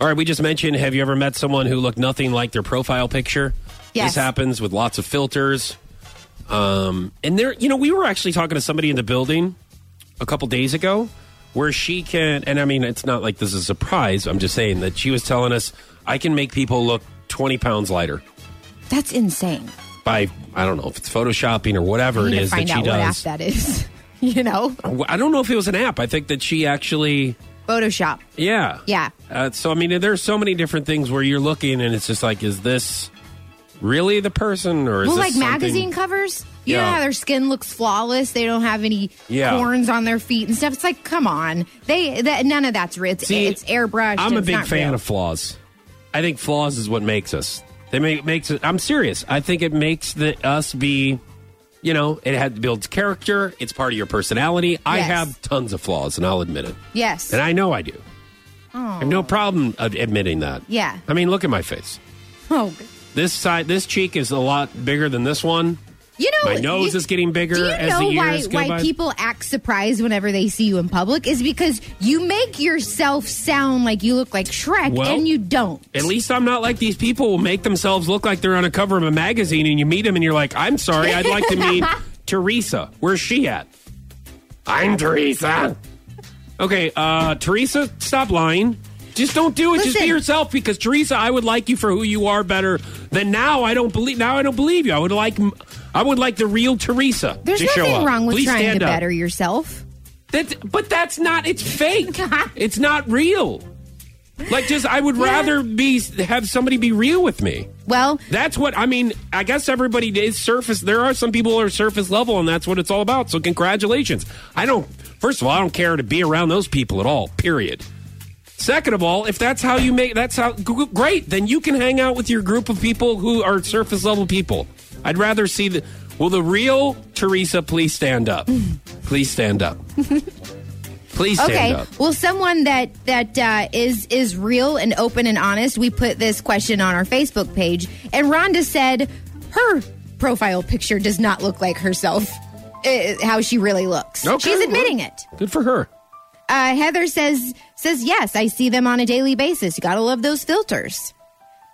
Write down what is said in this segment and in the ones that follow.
All right, we just mentioned have you ever met someone who looked nothing like their profile picture? Yes. This happens with lots of filters. Um, and there, you know, we were actually talking to somebody in the building a couple days ago where she can, and I mean, it's not like this is a surprise. I'm just saying that she was telling us I can make people look 20 pounds lighter That's insane. by, I don't know if it's photoshopping or whatever it need to is that find she out what app does. that is. you know, I don't know if it was an app. I think that she actually, Photoshop. yeah. Yeah. Uh, so I mean, there's so many different things where you're looking, and it's just like, is this really the person, or is Well, this like something- magazine covers. You know Yeah. how their skin looks flawless. They don't have any Yeah. corns on their feet and stuff. It's like, come on. They that none of that's real. It's, See, it's airbrushed. I'm a big fan real. of flaws. I think flaws is what makes us. They make makes it. I'm serious. I think it makes the us be. You know, it had builds character. It's part of your personality. I Yes. have tons of flaws, and I'll admit it. Yes. And I know I do. I have no problem admitting that. Yeah. I mean, look at my face. oh, This side, this cheek is a lot bigger than this one. You know, My nose you- is getting bigger Do you as know the why years go why by. people act surprised whenever they see you in public? Is because you make yourself sound like you look like Shrek, Well, and you don't. At least I'm not like these people who make themselves look like they're on a cover of a magazine and you meet them and you're like, I'm sorry, I'd like to meet Teresa. Where's she at? I'm Teresa. Okay, uh, Teresa, stop lying. Just don't do it. Just be yourself because Teresa, I would like you for who you are better than now. I don't believe now. I don't believe you. I would like I would like the real Teresa. There's to show nothing up. wrong with Please trying stand to up. better yourself. That, but that's not. It's fake. it's not real. Like, just I would rather be have somebody be real with me. Well, That's what I mean. I guess everybody is surface. There are some people who are surface level, and that's what it's all about. So, congratulations. I don't. First of all, I don't care to be around those people at all. Period. Second of all, if that's how you make, that's how great. Then you can hang out with your group of people who are surface level people. I'd rather see the. Will the real Teresa please stand up? Please stand up. Please stand okay. up. Well, someone that that uh, is is real and open and honest. We put this question on our Facebook page, and Rhonda said her profile picture does not look like herself. Uh, how she really looks. Okay, She's admitting well, it. Good for her. Uh, Heather says says yes. I see them on a daily basis. You gotta love those filters.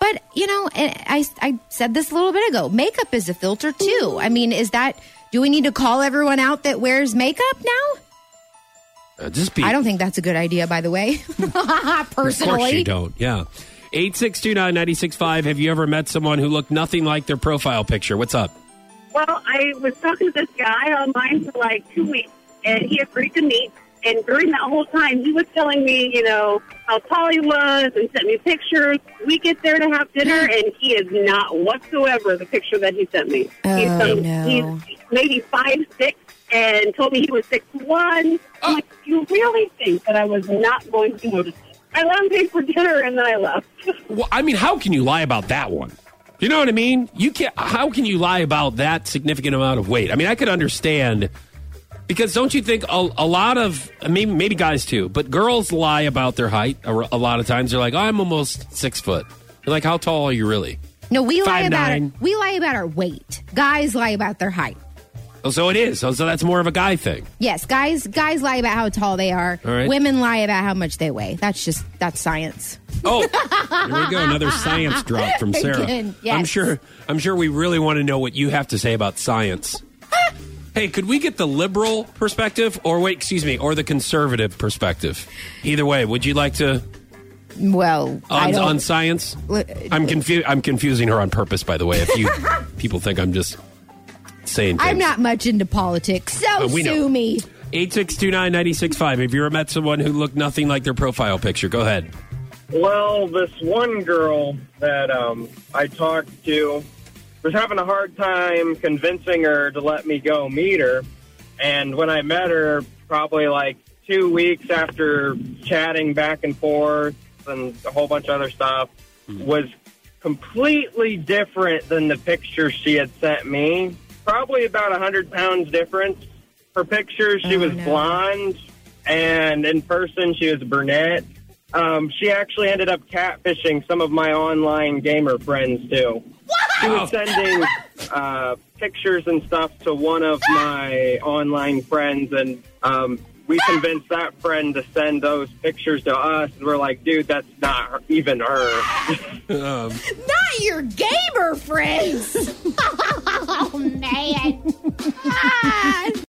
But you know, I I said this a little bit ago. Makeup is a filter too. I mean, is that? Do we need to call everyone out that wears makeup now? Uh, just be. I don't think that's a good idea, by the way. Personally, Of course you don't. Yeah. 8629965. Have you ever met someone who looked nothing like their profile picture? What's up? Well, I was talking to this guy online for like two weeks, and he agreed to meet. And during that whole time, he was telling me, you know, how tall he was and sent me pictures. We get there to have dinner, and he is not whatsoever the picture that he sent me. he's, Oh, no. he's maybe five six, and told me he was six one. I'm like, you really think that I was not going to notice? I let him pay for dinner, and then I left. Well, I mean, how can you lie about that one? You know what I mean? You can't. How can you lie about that significant amount of weight? I mean, I could understand because don't you think a, a lot of maybe maybe guys too, but girls lie about their height a, a lot of times. They're like, oh, I'm almost six foot. You're like, how tall are you really? no, we lie about nine. our, we lie about our weight. Guys lie about their height. Oh, so it is. So, so that's more of a guy thing. Yes, guys guys lie about how tall they are. Right. Women lie about how much they weigh. That's just that's science. Oh, here we go. Another science drop from Sarah. Again, yes. I'm sure. I'm sure we really want to know what you have to say about science. Hey, could we get the liberal perspective, or wait, excuse me, or the conservative perspective? Either way, would you like to Well, I on, don't. on science? I'm confu- I'm confusing her on purpose, by the way. If you people think I'm just saying, things. I'm not much into politics, so Uh, we know. me. Eight six two nine ninety six five. Have you ever met someone who looked nothing like their profile picture? Go ahead. Well, this one girl that um, I talked to was having a hard time convincing her to let me go meet her. And when I met her, probably like two weeks after chatting back and forth and a whole bunch of other stuff, was completely different than the picture she had sent me. Probably about a hundred pounds difference. Her picture, she Oh, was no. blonde, and in person, she was brunette. Um, she actually ended up catfishing some of my online gamer friends too. She was sending uh, pictures and stuff to one of my online friends, and um, we convinced that friend to send those pictures to us, and we're like, dude, that's not her, even her. Um, Not your gamer friends. oh man. Ah.